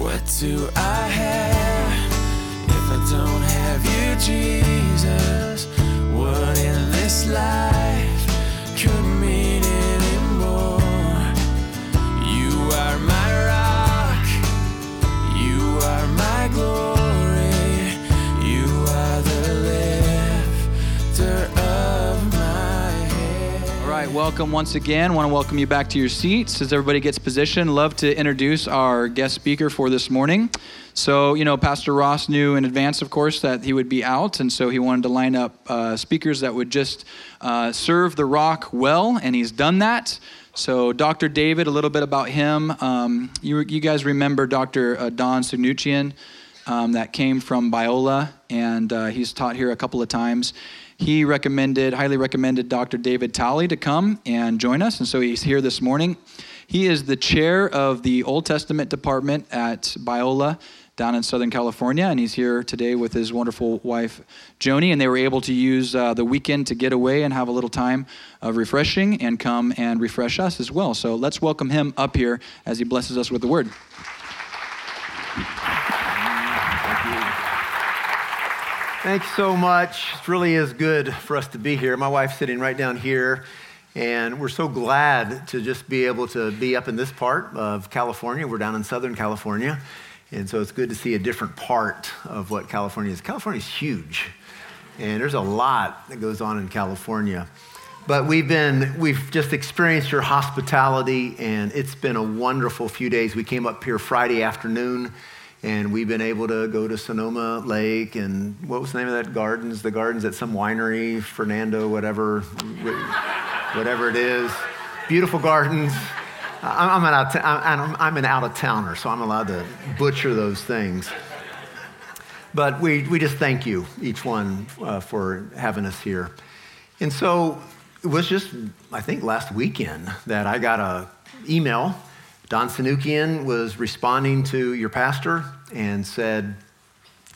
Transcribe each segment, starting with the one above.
What do I have if I don't have you, Jesus? What in this life welcome once again. Want to welcome you back to your seats as everybody gets positioned. Love to introduce our guest speaker for this morning. So, you know, Pastor Ross knew in advance, of course, that he would be out, and so he wanted to line up uh, speakers that would just uh, serve the rock well, and he's done that. So, Dr. David, a little bit about him. Um, you, you guys remember Dr. Uh, Don Sunukjian um, that came from Biola, and uh, he's taught here a couple of times. He recommended, highly recommended Dr. David Talley to come and join us, and so he's here this morning. He is the chair of the Old Testament department at Biola down in Southern California, and he's here today with his wonderful wife, Joni, and they were able to use uh, the weekend to get away and have a little time of refreshing and come and refresh us as well. So let's welcome him up here as he blesses us with the word. Thanks so much. It really is good for us to be here. My wife's sitting right down here, and we're so glad to just be able to be up in this part of California. We're down in Southern California, and so it's good to see a different part of what California is. California is huge, and there's a lot that goes on in California. But we've been, we've just experienced your hospitality, and it's been a wonderful few days. We came up here Friday afternoon and we've been able to go to Sonoma Lake and what was the name of that gardens? The gardens at some winery, Fernando, whatever, whatever it is. Beautiful gardens. I'm an, out, I'm an out of towner, so I'm allowed to butcher those things. But we, we just thank you, each one, uh, for having us here. And so it was just, I think, last weekend that I got a email Don Sunukjian was responding to your pastor and said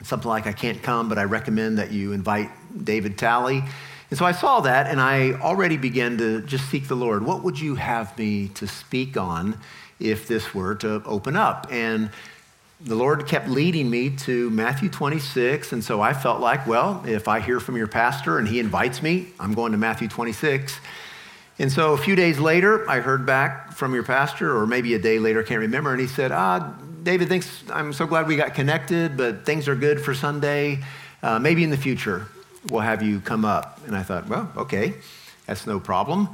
something like, I can't come, but I recommend that you invite David Talley. And so I saw that and I already began to just seek the Lord. What would you have me to speak on if this were to open up? And the Lord kept leading me to Matthew 26. And so I felt like, well, if I hear from your pastor and he invites me, I'm going to Matthew 26. And so a few days later, I heard back from your pastor, or maybe a day later, I can't remember, and he said, Ah, David, thanks. I'm so glad we got connected, but things are good for Sunday. Uh, maybe in the future, we'll have you come up. And I thought, well, okay, that's no problem.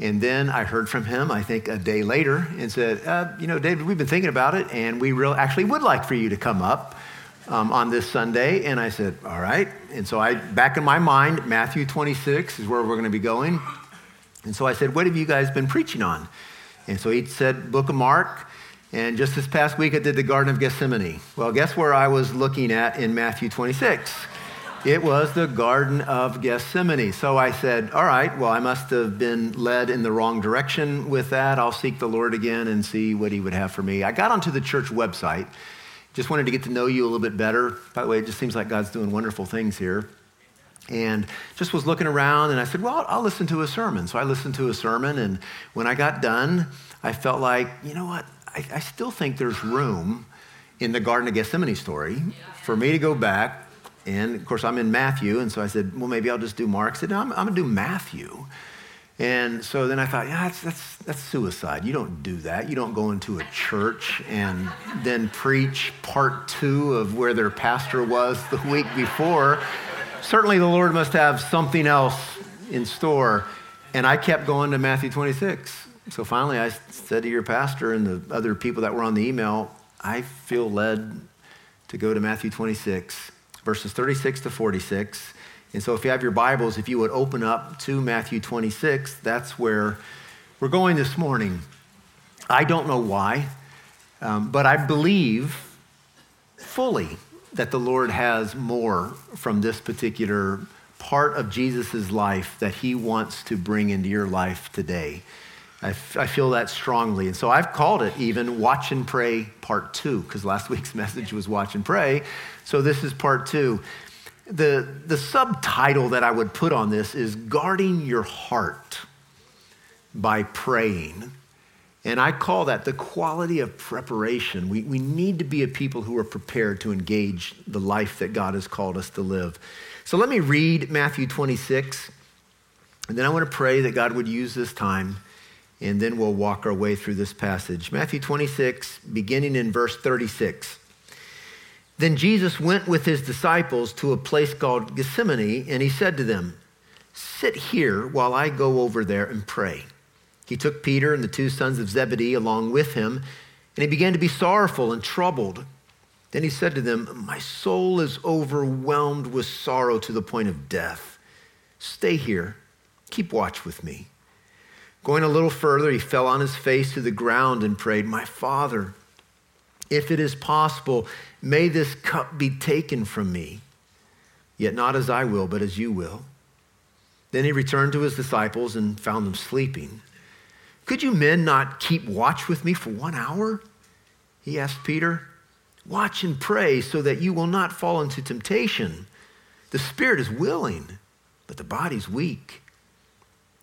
And then I heard from him, I think a day later, and said, uh, You know, David, we've been thinking about it, and we real, actually would like for you to come up. Um, on this Sunday, and I said, All right. And so I, back in my mind, Matthew 26 is where we're going to be going. And so I said, What have you guys been preaching on? And so he said, Book of Mark. And just this past week, I did the Garden of Gethsemane. Well, guess where I was looking at in Matthew 26? It was the Garden of Gethsemane. So I said, All right, well, I must have been led in the wrong direction with that. I'll seek the Lord again and see what he would have for me. I got onto the church website. Just wanted to get to know you a little bit better. By the way, it just seems like God's doing wonderful things here and just was looking around and I said, Well, I'll listen to a sermon. So I listened to a sermon, and when I got done, I felt like, you know what? I, I still think there's room in the Garden of Gethsemane story for me to go back. And of course, I'm in Matthew, and so I said, Well, maybe I'll just do Mark. I said, No, I'm, I'm going to do Matthew. And so then I thought, yeah, that's, that's, that's suicide. You don't do that. You don't go into a church and then preach part two of where their pastor was the week before certainly the Lord must have something else in store. And I kept going to Matthew 26. So finally, I said to your pastor and the other people that were on the email, I feel led to go to Matthew 26, verses 36 to 46. And so if you have your Bibles, if you would open up to Matthew 26, that's where we're going this morning. I don't know why, um, but I believe fully that the Lord has more from this particular part of Jesus' life that he wants to bring into your life today. I, f- I feel that strongly. And so I've called it even Watch and Pray Part Two, because last week's message was Watch and Pray. So this is Part Two. The, the subtitle that I would put on this is Guarding Your Heart by Praying. And I call that the quality of preparation. We, we need to be a people who are prepared to engage the life that God has called us to live. So let me read Matthew 26, and then I want to pray that God would use this time, and then we'll walk our way through this passage. Matthew 26, beginning in verse 36. Then Jesus went with his disciples to a place called Gethsemane, and he said to them, Sit here while I go over there and pray. He took Peter and the two sons of Zebedee along with him, and he began to be sorrowful and troubled. Then he said to them, My soul is overwhelmed with sorrow to the point of death. Stay here, keep watch with me. Going a little further, he fell on his face to the ground and prayed, My Father, if it is possible, may this cup be taken from me. Yet not as I will, but as you will. Then he returned to his disciples and found them sleeping. Could you men not keep watch with me for one hour? He asked Peter. Watch and pray so that you will not fall into temptation. The spirit is willing, but the body's weak.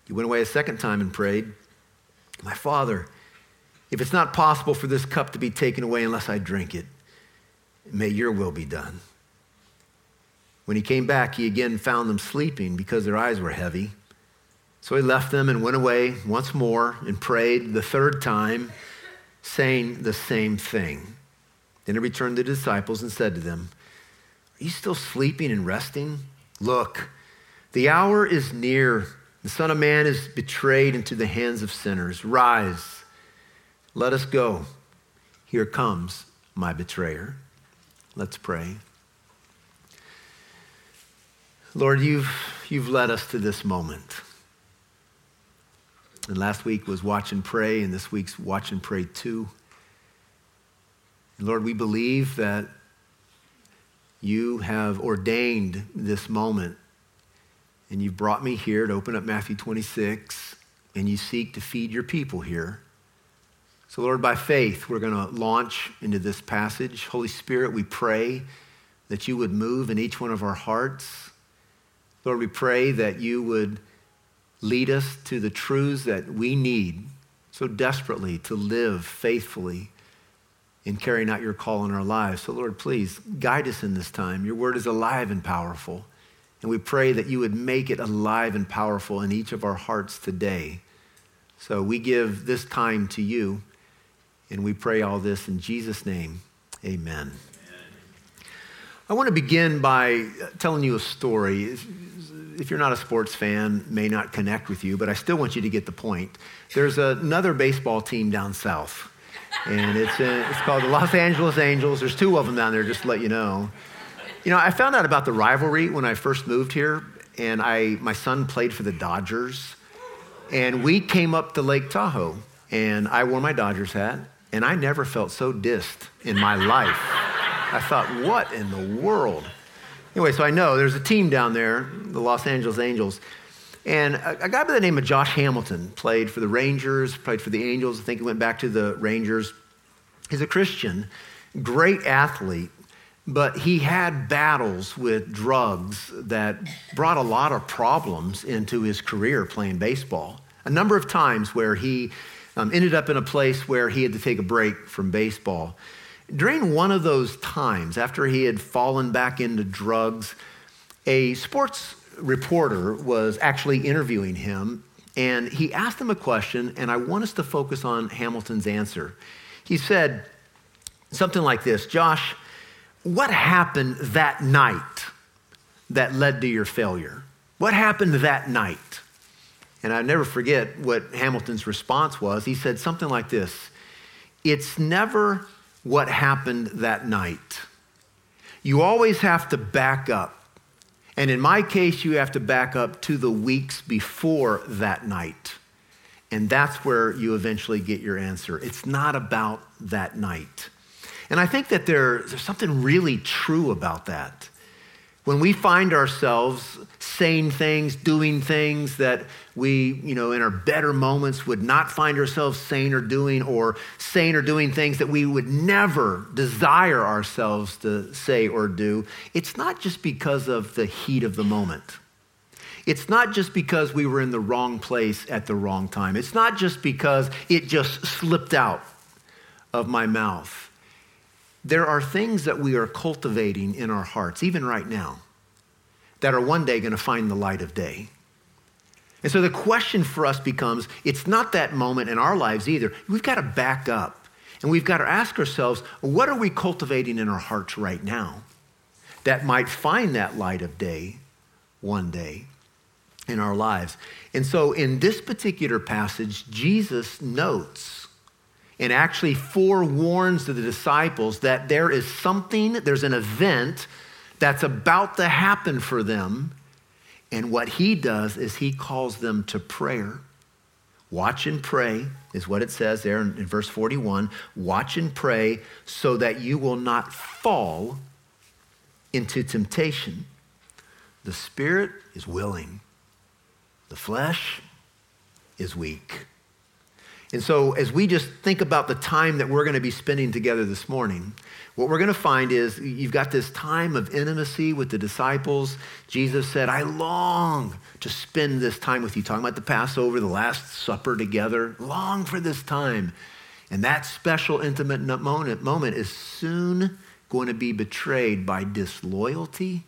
He went away a second time and prayed, My Father, if it's not possible for this cup to be taken away unless I drink it, may your will be done. When he came back, he again found them sleeping because their eyes were heavy. So he left them and went away once more and prayed the third time, saying the same thing. Then he returned to the disciples and said to them, Are you still sleeping and resting? Look, the hour is near. The Son of Man is betrayed into the hands of sinners. Rise, let us go. Here comes my betrayer. Let's pray. Lord, you've, you've led us to this moment. And last week was Watch and Pray, and this week's Watch and Pray 2. And Lord, we believe that you have ordained this moment, and you've brought me here to open up Matthew 26, and you seek to feed your people here. So, Lord, by faith, we're going to launch into this passage. Holy Spirit, we pray that you would move in each one of our hearts. Lord, we pray that you would lead us to the truths that we need so desperately to live faithfully in carrying out your call in our lives. So, Lord, please guide us in this time. Your word is alive and powerful. And we pray that you would make it alive and powerful in each of our hearts today. So we give this time to you, and we pray all this in Jesus' name. Amen. Amen. I want to begin by telling you a story if you're not a sports fan, may not connect with you, but I still want you to get the point. There's another baseball team down south, and it's, in, it's called the Los Angeles Angels. There's two of them down there, just to let you know. You know, I found out about the rivalry when I first moved here, and I, my son played for the Dodgers, and we came up to Lake Tahoe, and I wore my Dodgers hat, and I never felt so dissed in my life. I thought, what in the world? Anyway, so I know there's a team down there, the Los Angeles Angels. And a, guy by the name of Josh Hamilton played for the Rangers, played for the Angels. I think he went back to the Rangers. He's a Christian, great athlete, but he had battles with drugs that brought a lot of problems into his career playing baseball. A number of times where he um, ended up in a place where he had to take a break from baseball. During one of those times, after he had fallen back into drugs, a sports reporter was actually interviewing him, and he asked him a question, and I want us to focus on Hamilton's answer. He said something like this Josh, what happened that night that led to your failure? What happened that night? And I never forget what Hamilton's response was. He said something like this It's never what happened that night. You always have to back up. And in my case, you have to back up to the weeks before that night. And that's where you eventually get your answer. It's not about that night. And I think that there, there's something really true about that. When we find ourselves saying things, doing things that we, you know, in our better moments would not find ourselves saying or doing, or saying or doing things that we would never desire ourselves to say or do, it's not just because of the heat of the moment. it's not just because we were in the wrong place at the wrong time. It's not just because it just slipped out of my mouth. There are things that we are cultivating in our hearts, even right now, that are one day going to find the light of day. And so the question for us becomes it's not that moment in our lives either. We've got to back up and we've got to ask ourselves what are we cultivating in our hearts right now that might find that light of day one day in our lives? And so in this particular passage, Jesus notes and actually forewarns the disciples that there is something, there's an event that's about to happen for them and what he does is he calls them to prayer. Watch and pray is what it says there in, in, verse 41. Watch and pray so that you will not fall into temptation. The spirit is willing, the flesh is weak. And so, as we just think about the time that we're going to be spending together this morning, what we're going to find is you've got this time of intimacy with the disciples. Jesus said, I long to spend this time with you, talking about the Passover, the Last Supper together. Long for this time. And that special, intimate moment, moment is soon going to be betrayed by disloyalty,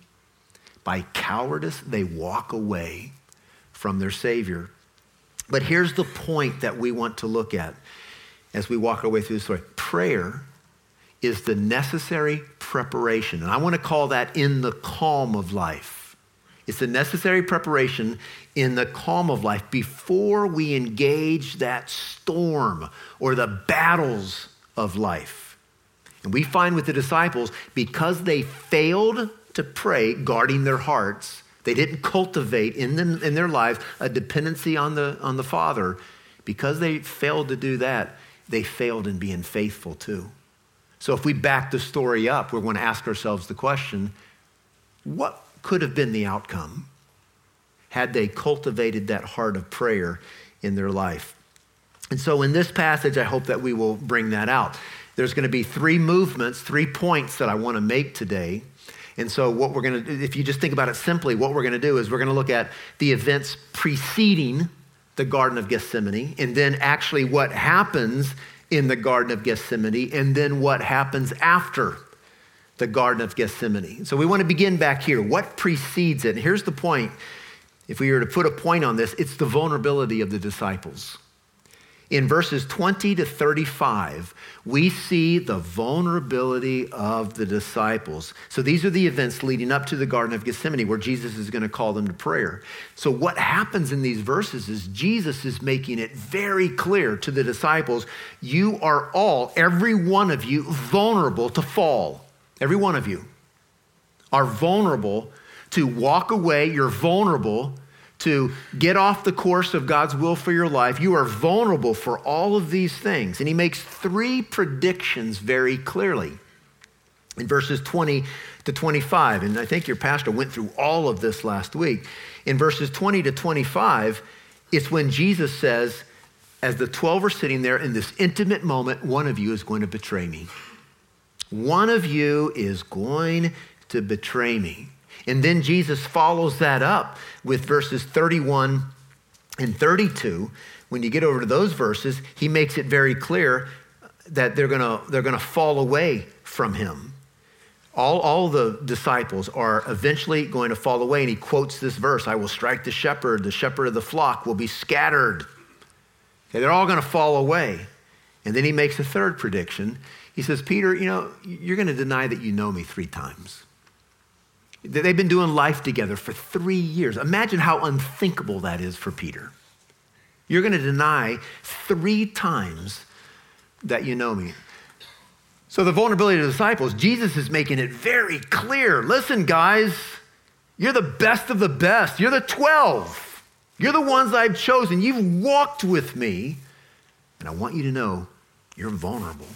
by cowardice. They walk away from their Savior. But here's the point that we want to look at as we walk our way through the story prayer is the necessary preparation. And I want to call that in the calm of life. It's the necessary preparation in the calm of life before we engage that storm or the battles of life. And we find with the disciples, because they failed to pray, guarding their hearts, they didn't cultivate in, them, in their lives a dependency on the, on the Father. Because they failed to do that, they failed in being faithful too. So if we back the story up, we're going to ask ourselves the question what could have been the outcome had they cultivated that heart of prayer in their life? And so in this passage, I hope that we will bring that out. There's going to be three movements, three points that I want to make today. And so, what we're going to, if you just think about it simply, what we're going to do is we're going to look at the events preceding the Garden of Gethsemane, and then actually what happens in the Garden of Gethsemane and then what happens after the Garden of Gethsemane. So we want to begin back here. What precedes it? And here's the point. If we were to put a point on this, it's the vulnerability of the disciples. In verses 20 to 35, we see the vulnerability of the disciples. So these are the events leading up to the Garden of Gethsemane where Jesus is going to call them to prayer. So what happens in these verses is Jesus is making it very clear to the disciples you are all, every one of you, vulnerable to fall. Every one of you are vulnerable to walk away. You're vulnerable to get off the course of God's will for your life, you are vulnerable for all of these things. And he makes three predictions very clearly in verses 20 to 25. And I think your pastor went through all of this last week. In verses 20 to 25, it's when Jesus says, as the 12 are sitting there in this intimate moment, one of you is going to betray me. One of you is going to betray me. And then Jesus follows that up with verses 31 and 32. When you get over to those verses, he makes it very clear that they're going to they're going to fall away from him. All, all the disciples are eventually going to fall away. And he quotes this verse I will strike the shepherd, the shepherd of the flock will be scattered. Okay, they're all going to fall away. And then he makes a third prediction. He says, Peter, you know, you're going to deny that you know me three times. They've been doing life together for three years. Imagine how unthinkable that is for Peter. You're going to deny three times that you know me. So, the vulnerability of the disciples, Jesus is making it very clear. Listen, guys, you're the best of the best. You're the 12. You're the ones I've chosen. You've walked with me. And I want you to know you're vulnerable.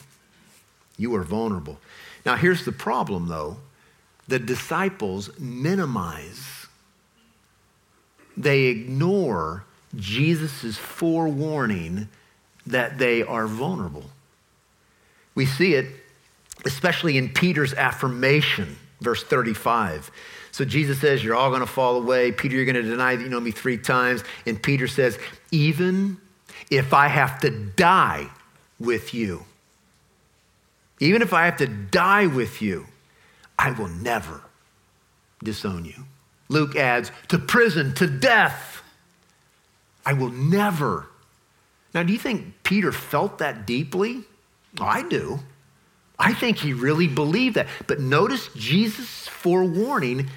You are vulnerable. Now, here's the problem, though the disciples minimize, they ignore Jesus' forewarning that they are vulnerable. We see it especially in Peter's affirmation, verse 35. So Jesus says, You're all going to fall away. Peter, you're going to deny that you know me three times. And Peter says, Even if I have to die with you, even if I have to die with you, I will never disown you. Luke adds, to prison, to death. I will never. Now, do you think Peter felt that deeply? I do. I think he really believed that. But notice Jesus' forewarning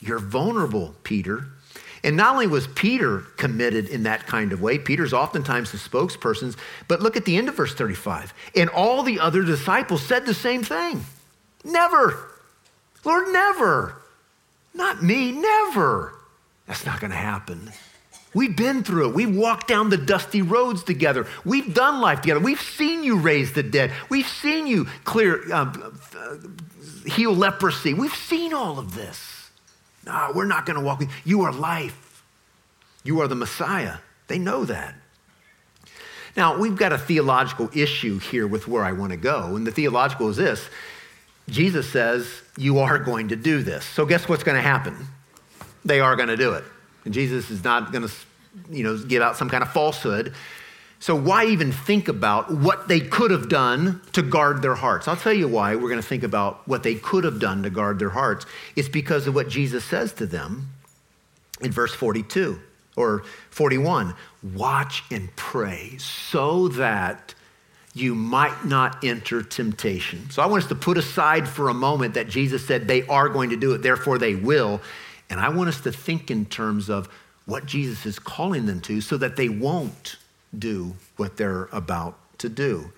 you're vulnerable, Peter. And not only was Peter committed in that kind of way, Peter's oftentimes the spokespersons, but look at the end of verse 35. And all the other disciples said the same thing. Never. Lord, never. Not me, never. That's not going to happen. We've been through it. We've walked down the dusty roads together. We've done life together. We've seen you raise the dead. We've seen you clear, um, uh, heal leprosy. We've seen all of this. No, we're not going to walk. You are life. You are the Messiah. They know that. Now, we've got a theological issue here with where I want to go. And the theological is this Jesus says, You are going to do this. So, guess what's going to happen? They are going to do it. And Jesus is not going to, you know, give out some kind of falsehood. So why even think about what they could have done to guard their hearts? I'll tell you why we're going to think about what they could have done to guard their hearts. It's because of what Jesus says to them in verse 42 or 41. Watch and pray so that you might not enter temptation. So I want us to put aside for a moment that Jesus said they are going to do it, therefore they will. And I want us to think in terms of what Jesus is calling them to so that they won't do what they're about to do.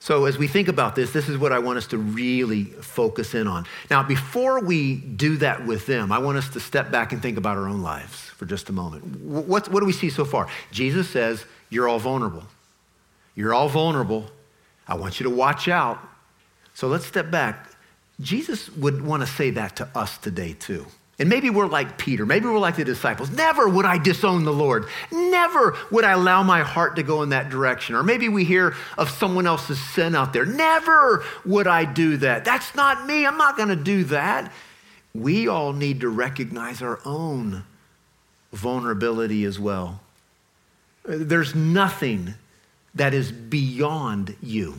So, as we think about this, this is what I want us to really focus in on. Now, before we do that with them, I want us to step back and think about our own lives for just a moment. What, what do we see so far? Jesus says, You're all vulnerable. You're all vulnerable. I want you to watch out. So, let's step back. Jesus would want to say that to us today, too. And maybe we're like Peter. Maybe we're like the disciples. Never would I disown the Lord. Never would I allow my heart to go in that direction. Or maybe we hear of someone else's sin out there. Never would I do that. That's not me. I'm not going to do that. We all need to recognize our own vulnerability as well. There's nothing that is beyond you.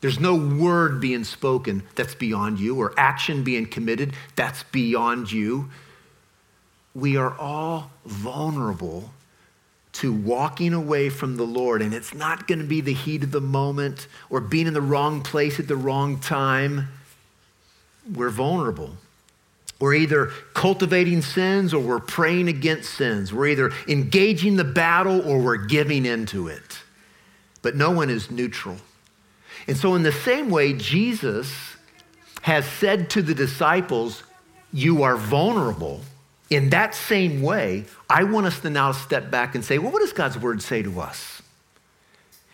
There's no word being spoken that's beyond you, or action being committed that's beyond you. We are all vulnerable to walking away from the Lord, and it's not going to be the heat of the moment or being in the wrong place at the wrong time. We're vulnerable. We're either cultivating sins or we're praying against sins. We're either engaging the battle or we're giving into it. But no one is neutral. And so, in the same way, Jesus has said to the disciples, You are vulnerable. In that same way, I want us to now step back and say, Well, what does God's word say to us?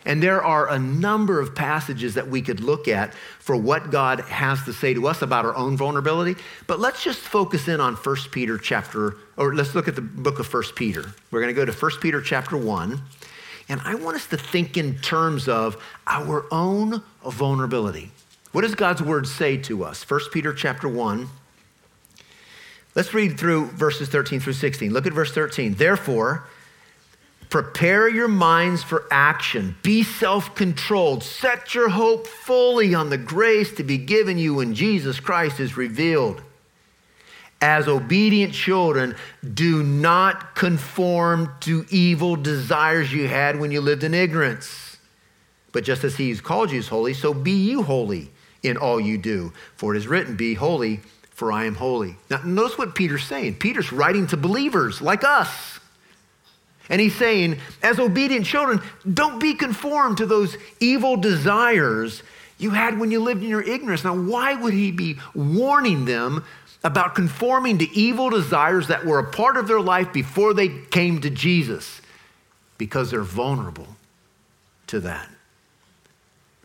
And there are a number of passages that we could look at for what God has to say to us about our own vulnerability. But let's just focus in on 1 Peter chapter, or let's look at the book of 1 Peter. We're going to go to 1 Peter chapter 1. And I want us to think in terms of our own vulnerability. What does God's word say to us? 1 Peter chapter 1. Let's read through verses 13 through 16. Look at verse 13. Therefore, prepare your minds for action. Be self controlled. Set your hope fully on the grace to be given you when Jesus Christ is revealed as obedient children, do not conform to evil desires you had when you lived in ignorance. But just as he has called you holy, so be you holy in all you do. For it is written, Be holy, for I am holy. Now, notice what Peter's saying. Peter's writing to believers like us. And he's saying, as obedient children, don't be conformed to those evil desires you had when you lived in your ignorance. Now, why would he be warning them about conforming to evil desires that were a part of their life before they came to Jesus because they're vulnerable to that.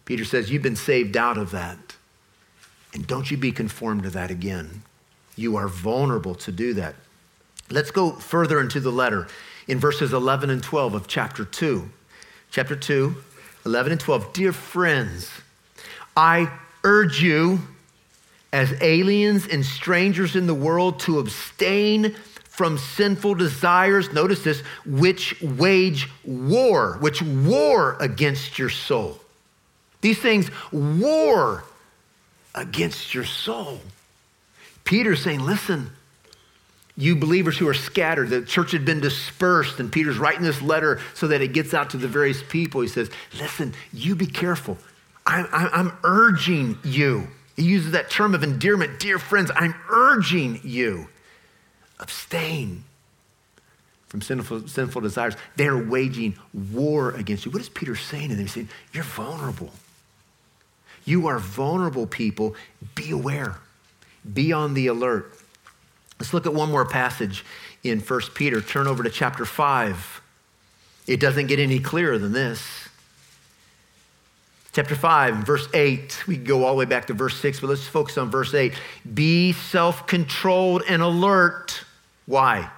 Peter says, You've been saved out of that. And don't you be conformed to that again. You are vulnerable to do that. Let's go further into the letter in verses 11 and 12 of chapter 2. Chapter 2, 11 and 12. Dear friends, I urge you as aliens and strangers in the world to abstain from sinful desires, notice this, which wage war, which war against your soul. These things war against your soul. Peter's saying, listen, you believers who are scattered, the church had been dispersed, and Peter's writing this letter so that it gets out to the various people. He says, listen, you be careful. I'm, I'm urging you. He uses that term of endearment, dear friends, I'm urging you abstain from sinful, sinful desires. They're waging war against you. What is Peter saying to them? He's saying, You're vulnerable. You are vulnerable people. Be aware, be on the alert. Let's look at one more passage in 1 Peter. Turn over to chapter 5. It doesn't get any clearer than this. Chapter 5, verse 8. We go all the way back to verse 6, but let's focus on verse 8. Be self controlled and alert. Why?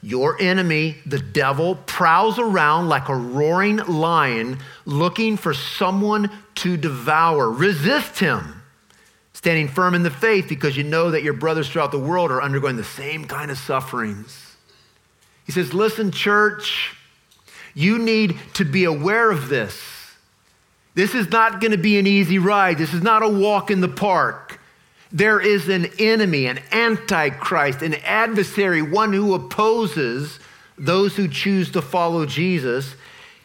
Your enemy, the devil, prowls around like a roaring lion looking for someone to devour. Resist him, standing firm in the faith because you know that your brothers throughout the world are undergoing the same kind of sufferings. He says, Listen, church, you need to be aware of this. This is not going to be an easy ride. This is not a walk in the park. There is an enemy, an antichrist, an adversary, one who opposes those who choose to follow Jesus.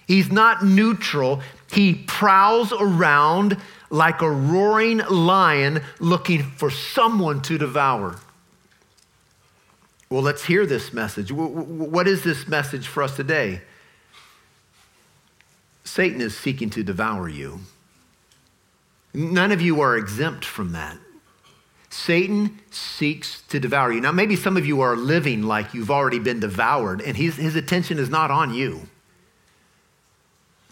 He's not neutral. He prowls around like a roaring lion looking for someone to devour. Well, let's hear this message. What is this message for us today? Satan is seeking to devour you. None of you are exempt from that. Satan seeks to devour you. Now, maybe some of you are living like you've already been devoured, and his, his attention is not on you.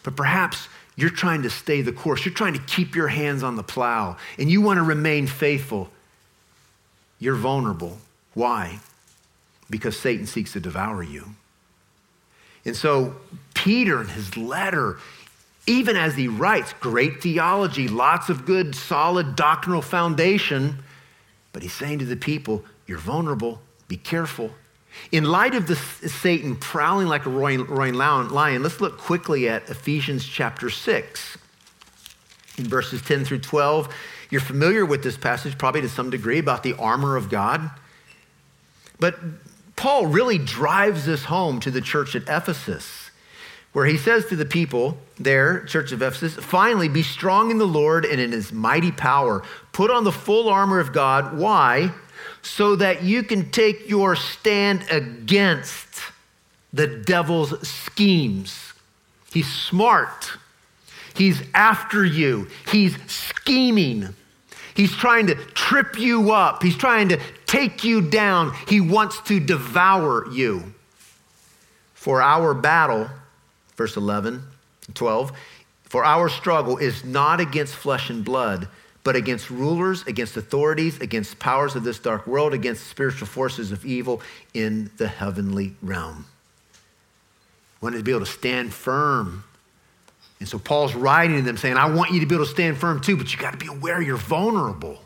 But perhaps you're trying to stay the course. You're trying to keep your hands on the plow, and you want to remain faithful. You're vulnerable. Why? Because Satan seeks to devour you. And so, Peter, in his letter, even as he writes, great theology, lots of good, solid doctrinal foundation, but he's saying to the people, You're vulnerable, be careful. In light of this Satan prowling like a roaring, roaring lion, let's look quickly at Ephesians chapter 6. In verses 10 through 12, you're familiar with this passage, probably to some degree, about the armor of God. But Paul really drives this home to the church at Ephesus, where he says to the people there, church of Ephesus, finally be strong in the Lord and in his mighty power. Put on the full armor of God. Why? So that you can take your stand against the devil's schemes. He's smart. He's after you. He's scheming. He's trying to trip you up. He's trying to take you down. He wants to devour you. For our battle, verse 11, 12, for our struggle is not against flesh and blood, but against rulers, against authorities, against powers of this dark world, against spiritual forces of evil in the heavenly realm. Want to be able to stand firm and so Paul's writing to them saying, I want you to be able to stand firm too, but you got to be aware you're vulnerable.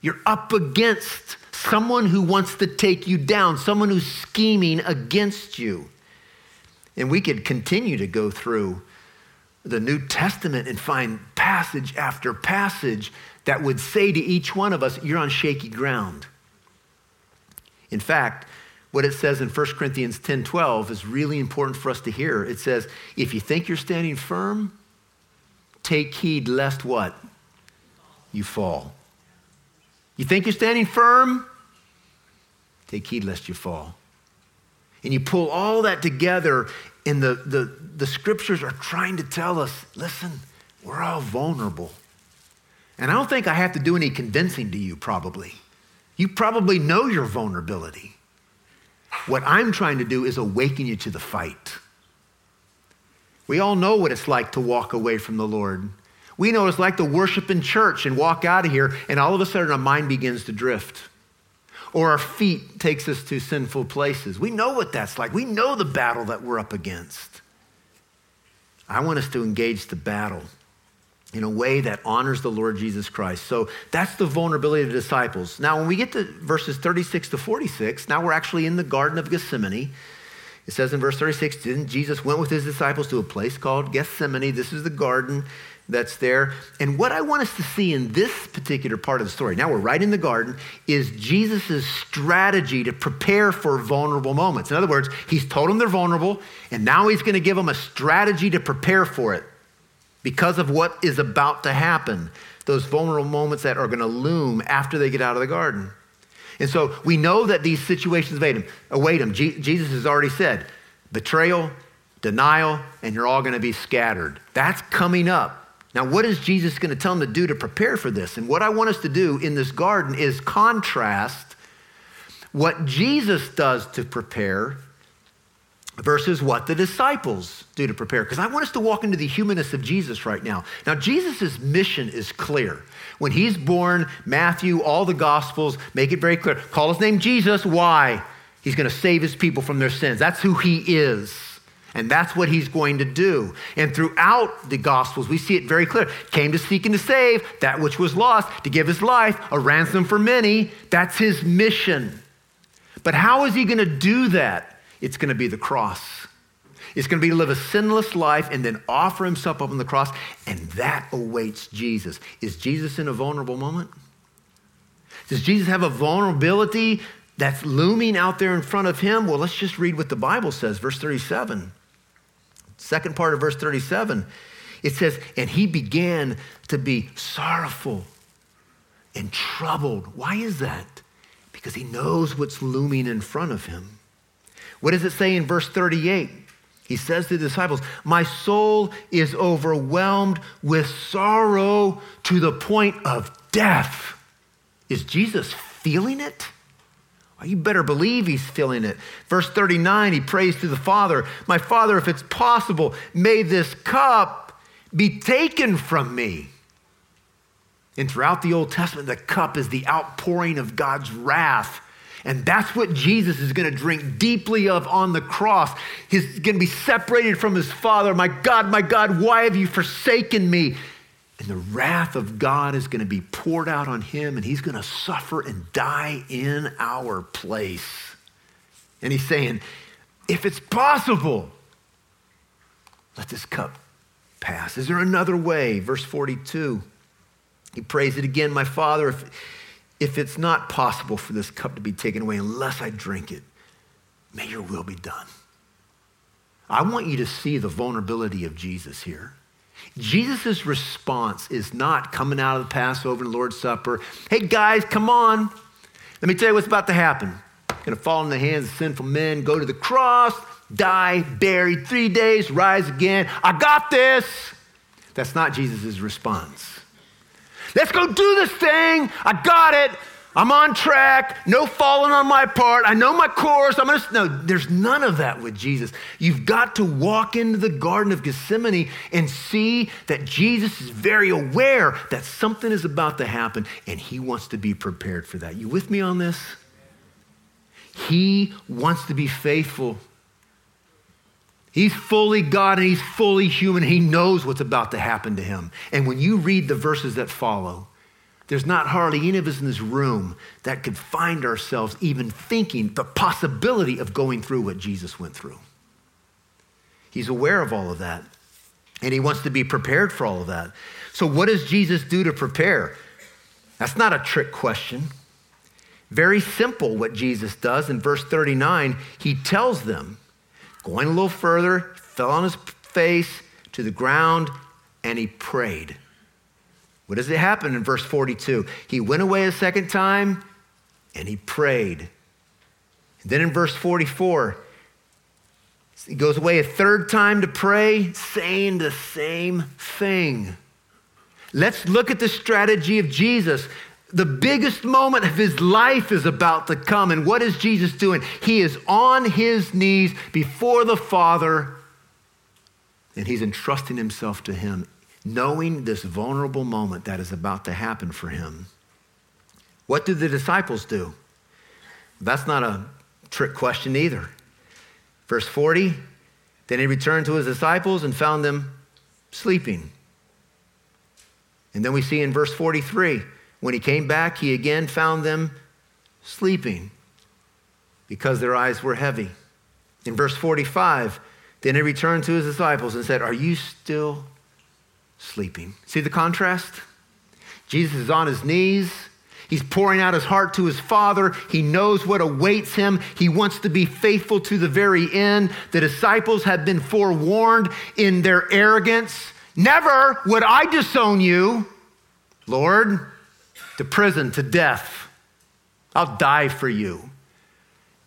You're up against someone who wants to take you down, someone who's scheming against you. And we could continue to go through the New Testament and find passage after passage that would say to each one of us, You're on shaky ground. In fact, what it says in 1 Corinthians 10 12 is really important for us to hear. It says, if you think you're standing firm, take heed lest what? You fall. You think you're standing firm? Take heed lest you fall. And you pull all that together, and the, the, the scriptures are trying to tell us listen, we're all vulnerable. And I don't think I have to do any convincing to you, probably. You probably know your vulnerability. What I'm trying to do is awaken you to the fight. We all know what it's like to walk away from the Lord. We know what it's like to worship in church and walk out of here, and all of a sudden our mind begins to drift. Or our feet takes us to sinful places. We know what that's like. We know the battle that we're up against. I want us to engage the battle in a way that honors the Lord Jesus Christ. So that's the vulnerability of the disciples. Now, when we get to verses 36 to 46, now we're actually in the Garden of Gethsemane. It says in verse 36, then Jesus went with his disciples to a place called Gethsemane. This is the garden that's there. And what I want us to see in this particular part of the story, now we're right in the garden, is Jesus' strategy to prepare for vulnerable moments. In other words, he's told them they're vulnerable, and now he's going to give them a strategy to prepare for it because of what is about to happen, those vulnerable moments that are going to loom after they get out of the garden. And so we know that these situations await him. Await him. Jesus has already said betrayal, denial, and you're all going to be scattered. That's coming up. Now, what is Jesus going to tell them to do to prepare for this? And what I want us to do in this garden is contrast what Jesus does to prepare versus what the disciples do to prepare. Because I want us to walk into the humanness of Jesus right now. Now, Jesus' mission is clear. When he's born, Matthew, all the Gospels make it very clear. Call his name Jesus. Why? He's going to save his people from their sins. That's who he is. And that's what he's going to do. And throughout the Gospels, we see it very clear. Came to seek and to save that which was lost, to give his life, a ransom for many. That's his mission. But how is he going to do that? It's going to be the cross. It's going to be to live a sinless life and then offer himself up on the cross, and that awaits Jesus. Is Jesus in a vulnerable moment? Does Jesus have a vulnerability that's looming out there in front of him? Well, let's just read what the Bible says, verse 37. Second part of verse 37. It says, And he began to be sorrowful and troubled. Why is that? Because he knows what's looming in front of him. What does it say in verse 38? He says to the disciples, My soul is overwhelmed with sorrow to the point of death. Is Jesus feeling it? You better believe he's feeling it. Verse 39, he prays to the Father, My Father, if it's possible, may this cup be taken from me. And throughout the Old Testament, the cup is the outpouring of God's wrath and that's what Jesus is going to drink deeply of on the cross. He's going to be separated from his Father. My God, my God, why have you forsaken me? And the wrath of God is going to be poured out on him, and he's going to suffer and die in our place. And he's saying, if it's possible, let this cup pass. Is there another way? Verse 42. He prays it again, my Father, if if it's not possible for this cup to be taken away unless I drink it, may your will be done. I want you to see the vulnerability of Jesus here. Jesus' response is not coming out of the Passover and Lord's Supper. Hey, guys, come on. Let me tell you what's about to happen. To fall in the hands of sinful men, go to the cross, die, buried, three days, rise again. I got this. That's not Jesus' response. Let's go do this thing. I got it. I'm on track. No falling on my part. I know my course. I'm gonna no. There's none of that with Jesus. You've got to walk into the Garden of Gethsemane and see that Jesus is very aware that something is about to happen, and he wants to be prepared for that. You with me on this? He wants to be faithful. He's fully God and he's fully human. He knows what's about to happen to him. And when you read the verses that follow, there's not hardly any of us in this room that could find ourselves even thinking the possibility of going through what Jesus went through. He's aware of all of that, and he wants to be prepared for all of that. So, what does Jesus do to prepare? That's not a trick question. Very simple what Jesus does. In verse 39, he tells them, Going a little further, fell on his face to the ground and he prayed. What does it happen in verse 42? He went away a second time and he prayed. And then in verse 44, he goes away a third time to pray, saying the same thing. Let's look at the strategy of Jesus the biggest moment of his life is about to come. And what is Jesus doing? He is on his knees before the Father, and he's entrusting himself to him, knowing this vulnerable moment that is about to happen for him. What do the disciples do? That's not a trick question either. Verse 40 Then he returned to his disciples and found them sleeping. And then we see in verse 43 when he came back, he again found them sleeping because their eyes were heavy. In verse 45, then he returned to his disciples and said, Are you still sleeping? See the contrast? Jesus is on his knees. He's pouring out his heart to his Father. He knows what awaits him. He wants to be faithful to the very end. The disciples have been forewarned in their arrogance. Never would I disown you, Lord, to prison, to death. I'll die for you.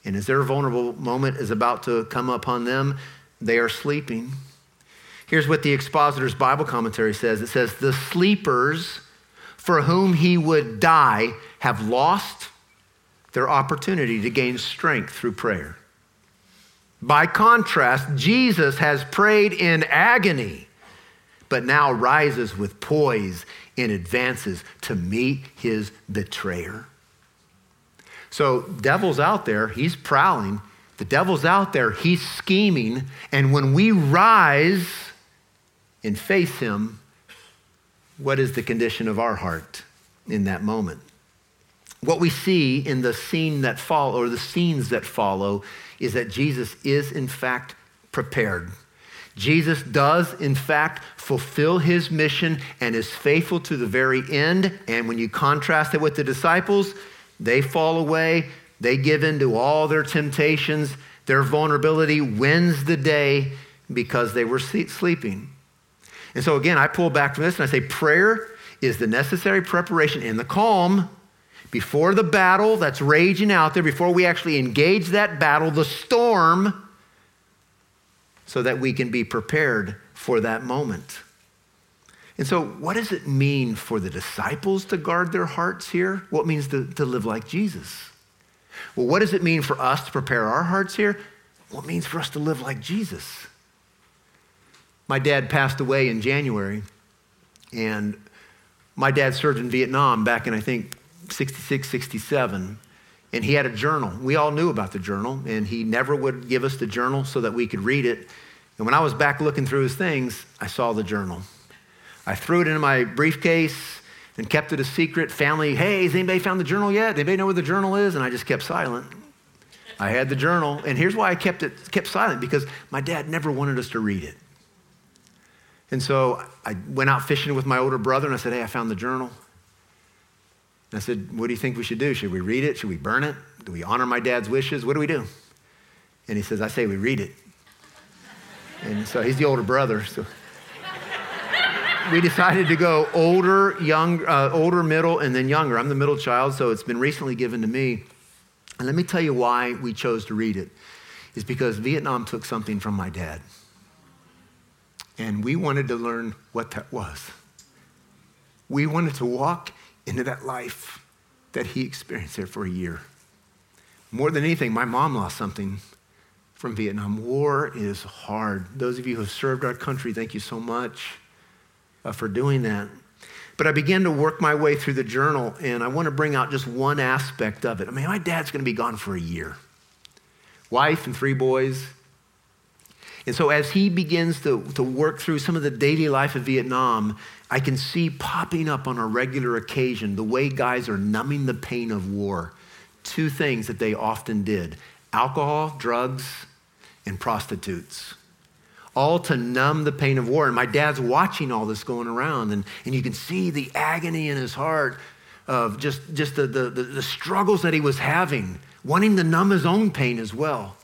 And as their vulnerable moment is about to come upon them, they are sleeping. Here's what the Expositor's Bible commentary says it says, The sleepers for whom he would die have lost their opportunity to gain strength through prayer. By contrast, Jesus has prayed in agony, but now rises with poise and advances to meet his betrayer. So, devil's out there, he's prowling. The devil's out there, he's scheming. And when we rise and face him, what is the condition of our heart in that moment? What we see in the scene that follow, or the scenes that follow, is that Jesus is in fact prepared. Jesus does, in fact, fulfill his mission and is faithful to the very end. And when you contrast it with the disciples, they fall away, they give in to all their temptations, their vulnerability wins the day because they were sleeping. And so, again, I pull back from this and I say prayer is the necessary preparation in the calm before the battle that's raging out there, before we actually engage that battle, the storm, so that we can be prepared for that moment. And so, what does it mean for the disciples to guard their hearts here? What means to, to live like Jesus? Well, what does it mean for us to prepare our hearts here? What means for us to live like Jesus? My dad passed away in January, and my dad served in Vietnam back in, I think, 66, 67. And he had a journal. We all knew about the journal, and he never would give us the journal so that we could read it. And when I was back looking through his things, I saw the journal. I threw it in my briefcase and kept it a secret. Family, hey, has anybody found the journal yet? Anybody know where the journal is? And I just kept silent. I had the journal, and here's why I kept it kept silent because my dad never wanted us to read it. And so I went out fishing with my older brother, and I said, "Hey, I found the journal." And I said, "What do you think we should do? Should we read it? Should we burn it? Do we honor my dad's wishes? What do we do?" And he says, "I say we read it." And so he's the older brother, so we decided to go older, young, uh, older, middle, and then younger. I'm the middle child, so it's been recently given to me. And let me tell you why we chose to read it. Is because Vietnam took something from my dad. And we wanted to learn what that was. We wanted to walk into that life that he experienced there for a year. More than anything, my mom lost something from Vietnam. War is hard. Those of you who have served our country, thank you so much uh, for doing that. But I began to work my way through the journal, and I want to bring out just one aspect of it. I mean, my dad's going to be gone for a year, wife and three boys. And so, as he begins to, to work through some of the daily life of Vietnam, I can see popping up on a regular occasion the way guys are numbing the pain of war. Two things that they often did alcohol, drugs, and prostitutes all to numb the pain of war. And my dad's watching all this going around, and, and you can see the agony in his heart of just, just the, the, the struggles that he was having, wanting to numb his own pain as well.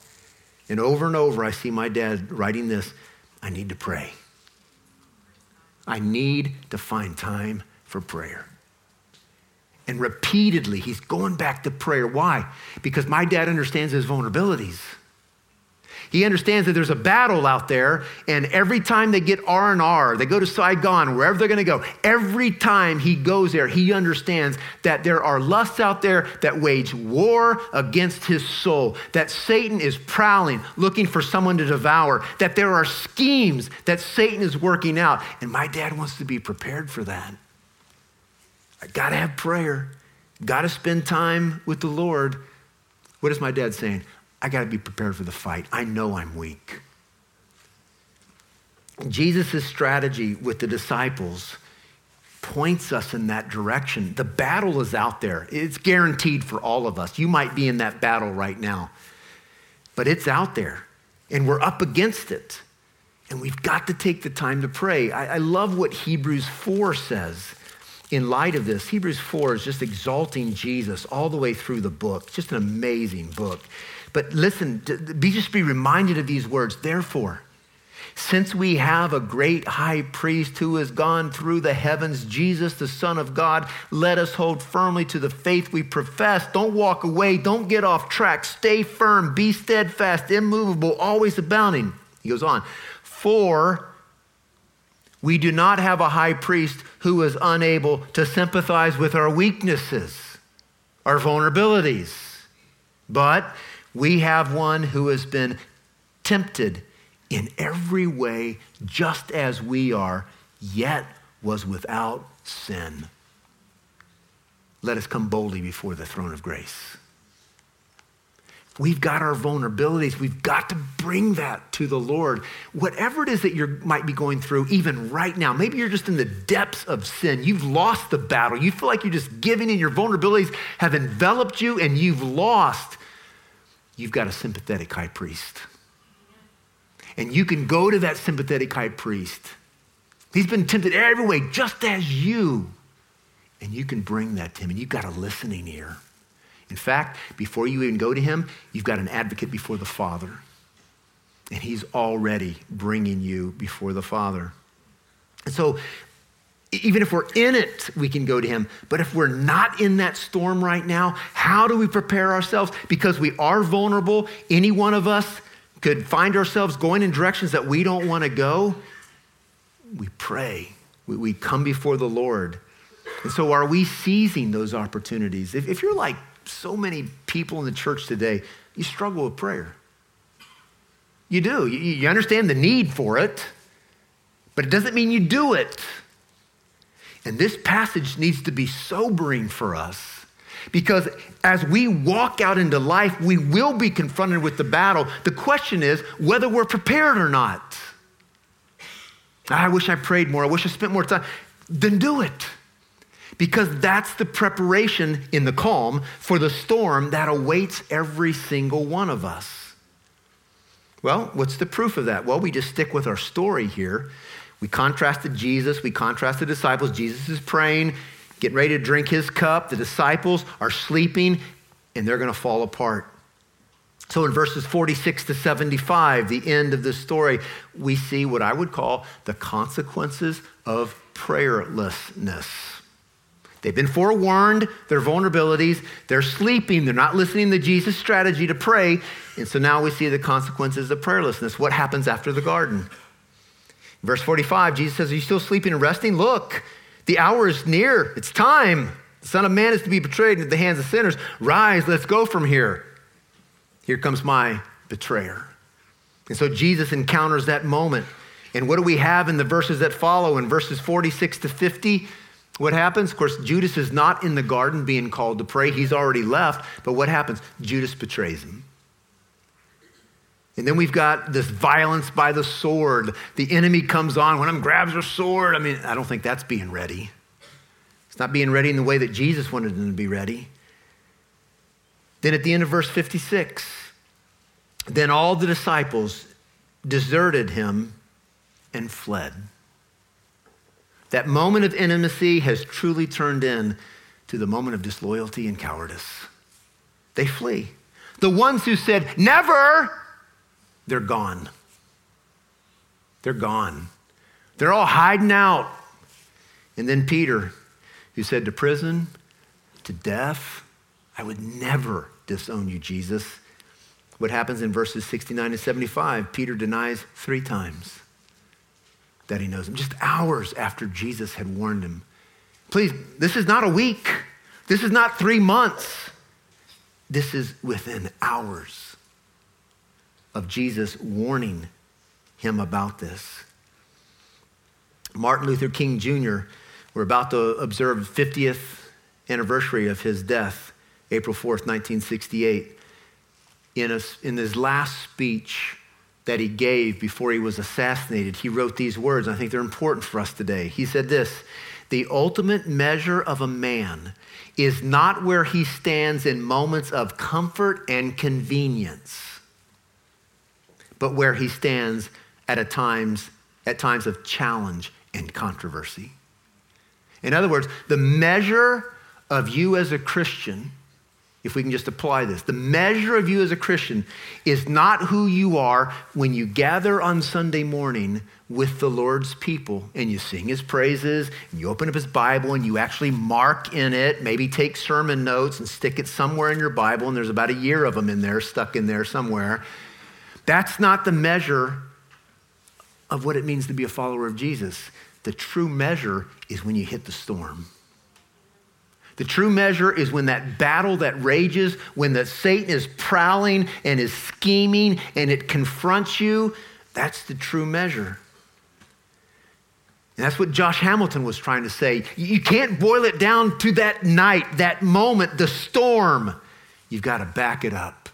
And over and over, I see my dad writing this I need to pray. I need to find time for prayer. And repeatedly, he's going back to prayer. Why? Because my dad understands his vulnerabilities. He understands that there's a battle out there, and every time they get R&R, they go to Saigon, wherever they're going to go, every time he goes there, he understands that there are lusts out there that wage war against his soul, that Satan is prowling, looking for someone to devour, that there are schemes that Satan is working out, and my dad wants to be prepared for that. I got to have prayer, got to spend time with the Lord. What is my dad saying? I got to be prepared for the fight. I know I'm weak. Jesus' strategy with the disciples points us in that direction. The battle is out there. It's guaranteed for all of us. You might be in that battle right now, but it's out there, and we're up against it. And we've got to take the time to pray. I, I love what Hebrews 4 says in light of this. Hebrews 4 is just exalting Jesus all the way through the book. Just an amazing book. But listen, be just be reminded of these words. Therefore, since we have a great high priest who has gone through the heavens, Jesus, the Son of God, let us hold firmly to the faith we profess. Don't walk away. Don't get off track. Stay firm. Be steadfast, immovable, always abounding. He goes on. For we do not have a high priest who is unable to sympathize with our weaknesses, our vulnerabilities, but we have one who has been tempted in every way, just as we are, yet was without sin. Let us come boldly before the throne of grace. We've got our vulnerabilities. We've got to bring that to the Lord. Whatever it is that you might be going through, even right now, maybe you're just in the depths of sin. You've lost the battle. You feel like you're just giving in. Your vulnerabilities have enveloped you and you've lost. You've got a sympathetic high priest. And you can go to that sympathetic high priest. He's been tempted every way, just as you. And you can bring that to him, and you've got a listening ear. In fact, before you even go to him, you've got an advocate before the Father. And he's already bringing you before the Father. And so, even if we're in it, we can go to him. But if we're not in that storm right now, how do we prepare ourselves? Because we are vulnerable. Any one of us could find ourselves going in directions that we don't want to go. We pray. We, we come before the Lord. And so, are we seizing those opportunities? If, if you're like so many people in the church today, you struggle with prayer. You do. You, you understand the need for it, but it doesn't mean you do it. And this passage needs to be sobering for us because as we walk out into life, we will be confronted with the battle. The question is whether we're prepared or not. I wish I prayed more. I wish I spent more time. Then do it because that's the preparation in the calm for the storm that awaits every single one of us. Well, what's the proof of that? Well, we just stick with our story here. We contrasted Jesus, we contrasted the disciples. Jesus is praying, getting ready to drink his cup. The disciples are sleeping, and they're going to fall apart. So in verses 46 to 75, the end of this story, we see what I would call the consequences of prayerlessness. They've been forewarned, their vulnerabilities, they're sleeping, they're not listening to Jesus' strategy to pray. And so now we see the consequences of prayerlessness. What happens after the garden? Verse 45, Jesus says, Are you still sleeping and resting? Look, the hour is near. It's time. The Son of Man is to be betrayed into the hands of sinners. Rise, let's go from here. Here comes my betrayer. And so Jesus encounters that moment. And what do we have in the verses that follow? In verses 46 to 50, what happens? Of course, Judas is not in the garden being called to pray. He's already left. But what happens? Judas betrays him. And then we've got this violence by the sword. The enemy comes on. One of them grabs her sword. I mean, I don't think that's being ready. It's not being ready in the way that Jesus wanted them to be ready. Then at the end of verse 56, then all the disciples deserted him and fled. That moment of intimacy has truly turned in to the moment of disloyalty and cowardice. They flee. The ones who said, never, they're gone. They're gone. They're all hiding out. And then Peter, who said to prison, to death, I would never disown you, Jesus. What happens in verses 69 to 75? Peter denies three times that he knows him, just hours after Jesus had warned him. Please, this is not a week. This is not three months. This is within hours of Jesus warning him about this. Martin Luther King Jr., we're about to observe 50th anniversary of his death, April 4th, 1968. In, a, in his last speech, that he gave before he was assassinated, he wrote these words. I think they're important for us today. He said this the ultimate measure of a man is not where he stands in moments of comfort and convenience, but where he stands at, times, at times of challenge and controversy. In other words, the measure of you as a Christian, if we can just apply this, the measure of you as a Christian is not who you are when you gather on Sunday morning with the Lord's people and you sing his praises and you open up his Bible and you actually mark in it, maybe take sermon notes and stick it somewhere in your Bible, and there's about a year of them in there, stuck in there somewhere. That's not the measure of what it means to be a follower of Jesus. The true measure is when you hit the storm. The true measure is when that battle that rages, when the Satan is prowling and is scheming and it confronts you, that's the true measure. And that's what Josh Hamilton was trying to say. You can't boil it down to that night, that moment, the storm. You've got to back it up.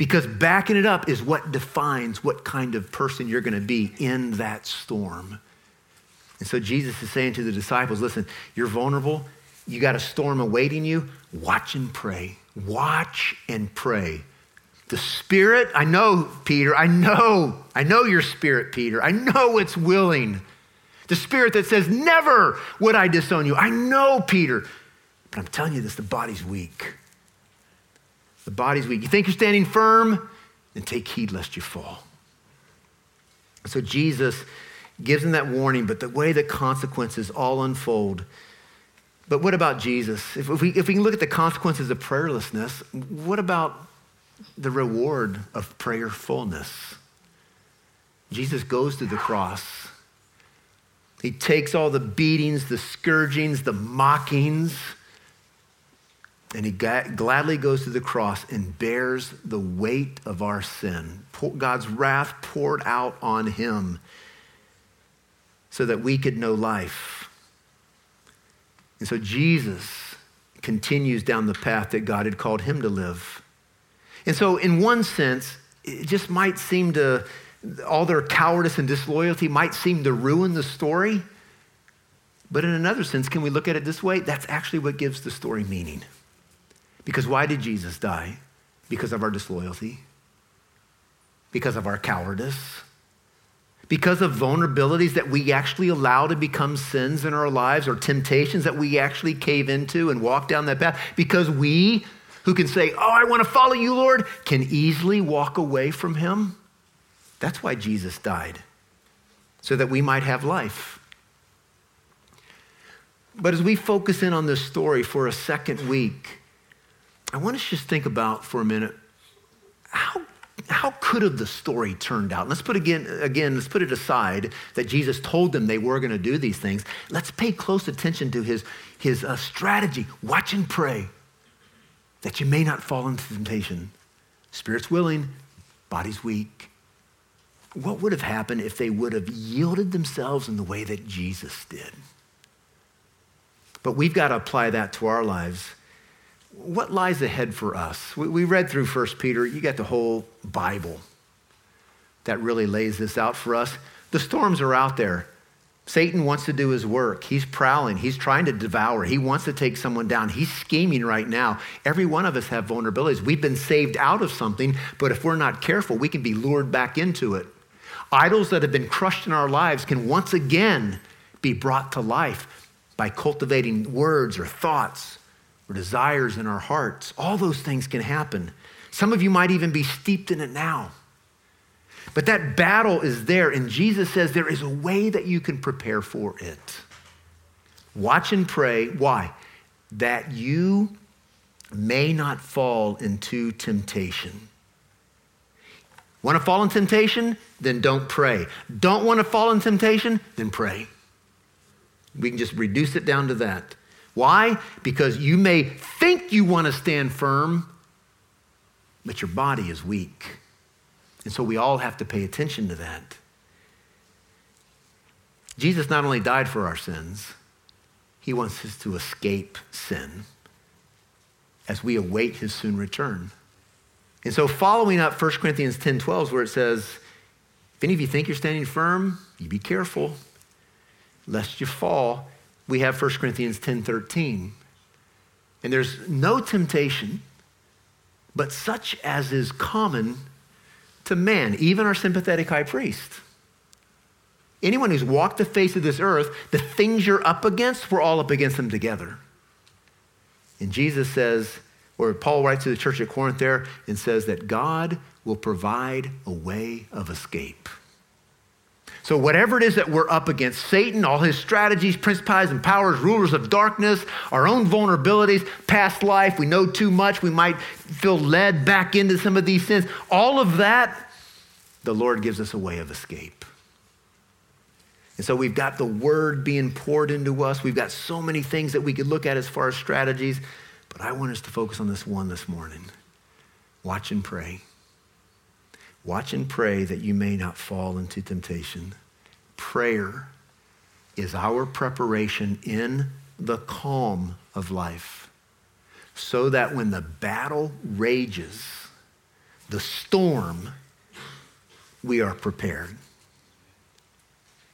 Because backing it up is what defines what kind of person you're going to be in that storm. And so Jesus is saying to the disciples listen, you're vulnerable. You got a storm awaiting you. Watch and pray. Watch and pray. The Spirit, I know, Peter, I know, I know your spirit, Peter. I know it's willing. The spirit that says, Never would I disown you. I know, Peter. But I'm telling you this the body's weak. The body's weak. You think you're standing firm? Then take heed lest you fall. So Jesus gives them that warning, but the way the consequences all unfold. But what about Jesus? If, if, we, if we can look at the consequences of prayerlessness, what about the reward of prayerfulness? Jesus goes to the cross. He takes all the beatings, the scourgings, the mockings, and he gladly goes to the cross and bears the weight of our sin. God's wrath poured out on him so that we could know life. And so Jesus continues down the path that God had called him to live. And so, in one sense, it just might seem to all their cowardice and disloyalty might seem to ruin the story. But in another sense, can we look at it this way? That's actually what gives the story meaning. Because why did Jesus die? Because of our disloyalty, because of our cowardice, because of vulnerabilities that we actually allow to become sins in our lives or temptations that we actually cave into and walk down that path. Because we, who can say, Oh, I want to follow you, Lord, can easily walk away from Him. That's why Jesus died, so that we might have life. But as we focus in on this story for a second week, I want us to just think about for a minute how, how could have the story turned out? Let's put again, again, let's put it aside that Jesus told them they were going to do these things. Let's pay close attention to his, his uh, strategy. Watch and pray that you may not fall into temptation. Spirit's willing, body's weak what would have happened if they would have yielded themselves in the way that Jesus did? But we've got to apply that to our lives. What lies ahead for us? We, read through 1 Peter. You got the whole Bible that really lays this out for us. The storms are out there. Satan wants to do his work. He's prowling. He's trying to devour. He wants to take someone down. He's scheming right now. Every one of us have vulnerabilities. We've been saved out of something, but if we're not careful, we can be lured back into it. Idols that have been crushed in our lives can once again be brought to life by cultivating words or thoughts or desires in our hearts. All those things can happen. Some of you might even be steeped in it now. But that battle is there, and Jesus says there is a way that you can prepare for it. Watch and pray. Why? That you may not fall into temptation. Want to fall in temptation? Then don't pray. Don't want to fall in temptation? Then pray. We can just reduce it down to that. Why? Because you may think you want to stand firm, but your body is weak. And so we all have to pay attention to that. Jesus not only died for our sins, he wants us to escape sin as we await his soon return. And so, following up 1 Corinthians 10 12, where it says, If any of you think you're standing firm, you be careful lest you fall. We have 1 Corinthians 10:13. And there's no temptation but such as is common to man, even our sympathetic high priest. Anyone who's walked the face of this earth, the things you're up against, we're all up against them together. And Jesus says, or Paul writes to the church at Corinth there and says that God will provide a way of escape. So, whatever it is that we're up against, Satan, all his strategies, principalities and powers, rulers of darkness, our own vulnerabilities, past life, we know too much, we might feel led back into some of these sins, all of that, the Lord gives us a way of escape. And so we've got the word being poured into us. We've got so many things that we could look at as far as strategies. But I want us to focus on this one this morning watch and pray. Watch and pray that you may not fall into temptation. Prayer is our preparation in the calm of life so that when the battle rages, the storm, we are prepared.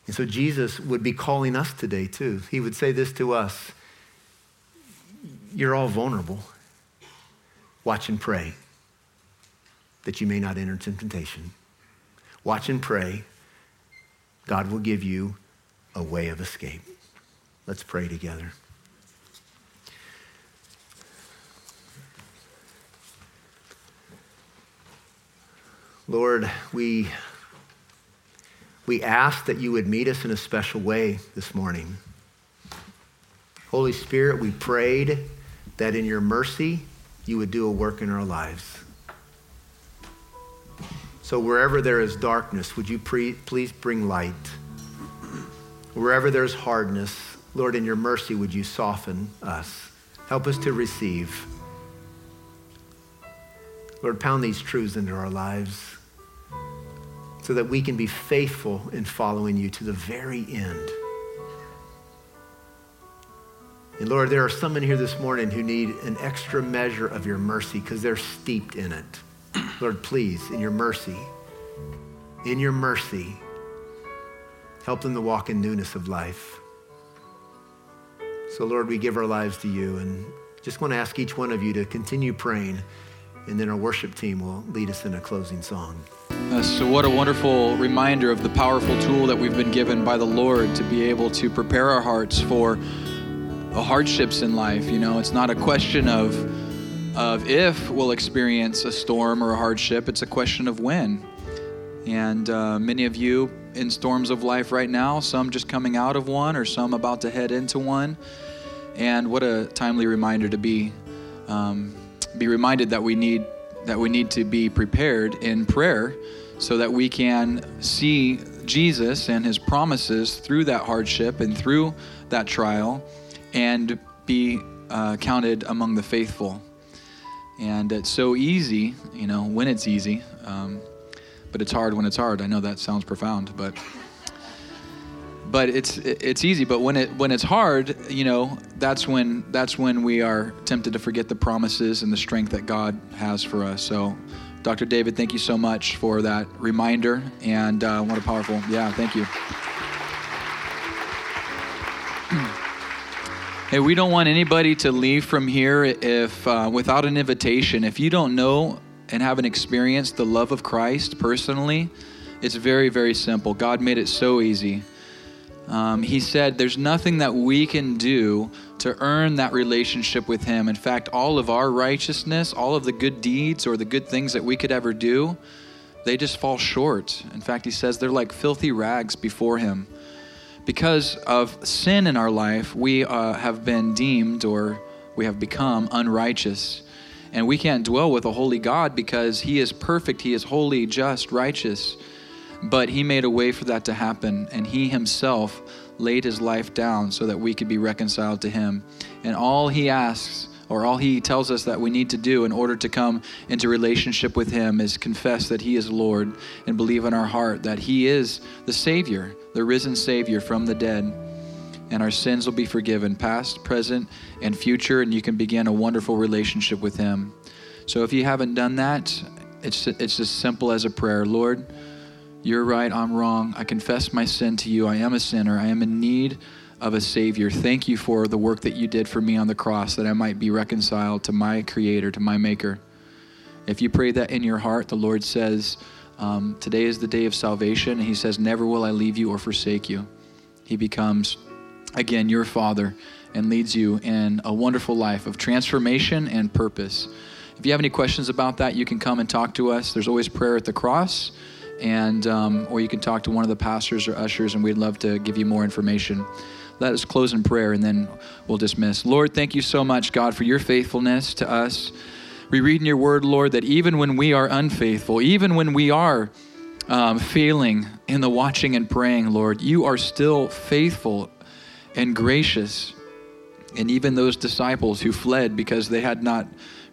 And so Jesus would be calling us today, too. He would say this to us You're all vulnerable. Watch and pray that you may not enter into temptation. Watch and pray. God will give you a way of escape. Let's pray together. Lord, we, we ask that you would meet us in a special way this morning. Holy Spirit, we prayed that in your mercy you would do a work in our lives. So wherever there is darkness, would you pre- please bring light? Wherever there's hardness, Lord, in your mercy, would you soften us? Help us to receive. Lord, pound these truths into our lives so that we can be faithful in following you to the very end. And Lord, there are some in here this morning who need an extra measure of your mercy because they're steeped in it. Lord, please, in your mercy, in your mercy, help them to walk in newness of life. So, Lord, we give our lives to you and just want to ask each one of you to continue praying, and then our worship team will lead us in a closing song. Uh, so, what a wonderful reminder of the powerful tool that we've been given by the Lord to be able to prepare our hearts for the hardships in life. You know, it's not a question of of if we'll experience a storm or a hardship, it's a question of when. And uh, many of you in storms of life right now, some just coming out of one or some about to head into one. And what a timely reminder to be um, be reminded that we need that we need to be prepared in prayer so that we can see Jesus and his promises through that hardship and through that trial and be uh, counted among the faithful. And it's so easy, you know, when it's easy, um, but it's hard when it's hard. I know that sounds profound, but but it's it's easy. But when it when it's hard, you know, that's when that's when we are tempted to forget the promises and the strength that God has for us. So, Dr. David, thank you so much for that reminder, and uh, what a powerful, yeah, thank you. Hey, we don't want anybody to leave from here if uh, without an invitation. If you don't know and haven't experienced the love of Christ personally, it's very, very simple. God made it so easy. Um, he said, There's nothing that we can do to earn that relationship with Him. In fact, all of our righteousness, all of the good deeds or the good things that we could ever do, they just fall short. In fact, He says they're like filthy rags before Him because of sin in our life, we uh, have been deemed or we have become unrighteous. And we can't dwell with a holy God because He is perfect, He is holy, just, righteous. But He made a way for that to happen, and He Himself laid His life down so that we could be reconciled to Him. And all He asks, or all He tells us that we need to do in order to come into relationship with Him is confess that He is Lord and believe in our heart that He is the Savior the risen Savior from the dead. And our sins will be forgiven, past, present, and future, and you can begin a wonderful relationship with Him. So if you haven't done that, it's, it's as simple as a prayer Lord, you're right, I'm wrong. I confess my sin to you. I am a sinner. I am in need of a Savior. Thank you for the work that you did for me on the cross, that I might be reconciled to my Creator, to my Maker. If you pray that in your heart, the Lord says, um, Today is the day of salvation. He says, Never will I leave you or forsake you. He becomes, again, your Father and leads you in a wonderful life of transformation and purpose. If you have any questions about that, you can come and talk to us. There's always prayer at the cross, and um, or you can talk to one of the pastors or ushers, and we'd love to give you more information. Let us close in prayer, and then we'll dismiss. Lord, thank you so much, God, for your faithfulness to us. We read in your word, Lord, that even when we are unfaithful, even when we are um, failing in the watching and praying, Lord, you are still faithful and gracious. And even those disciples who fled because they had not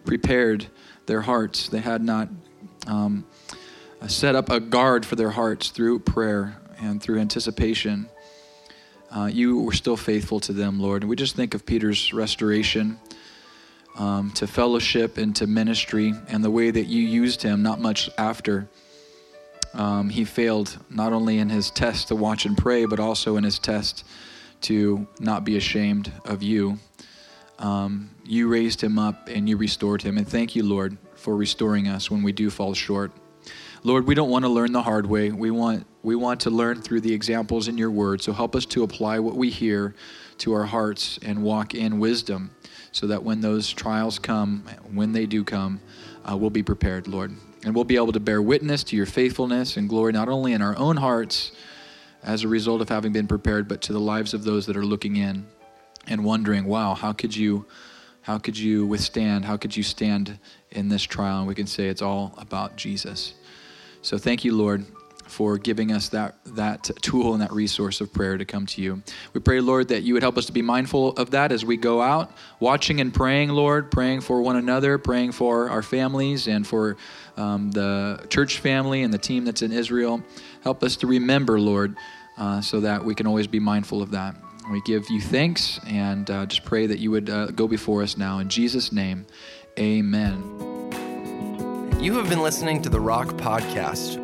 prepared their hearts, they had not um, set up a guard for their hearts through prayer and through anticipation. Uh, you were still faithful to them, Lord. And we just think of Peter's restoration um, to fellowship and to ministry and the way that you used him not much after. Um, he failed not only in his test to watch and pray, but also in his test to not be ashamed of you. Um, you raised him up and you restored him. And thank you, Lord, for restoring us when we do fall short. Lord, we don't want to learn the hard way. We want, we want to learn through the examples in your word. So help us to apply what we hear to our hearts and walk in wisdom so that when those trials come, when they do come, uh, we'll be prepared, Lord. And we'll be able to bear witness to your faithfulness and glory, not only in our own hearts as a result of having been prepared, but to the lives of those that are looking in and wondering, wow, how could you how could you withstand? How could you stand in this trial? And we can say it's all about Jesus. So thank you, Lord, for giving us that that tool and that resource of prayer to come to you. We pray, Lord, that you would help us to be mindful of that as we go out, watching and praying, Lord, praying for one another, praying for our families and for um, the church family and the team that's in Israel. Help us to remember, Lord, uh, so that we can always be mindful of that. We give you thanks and uh, just pray that you would uh, go before us now. In Jesus' name, amen. You have been listening to the Rock Podcast.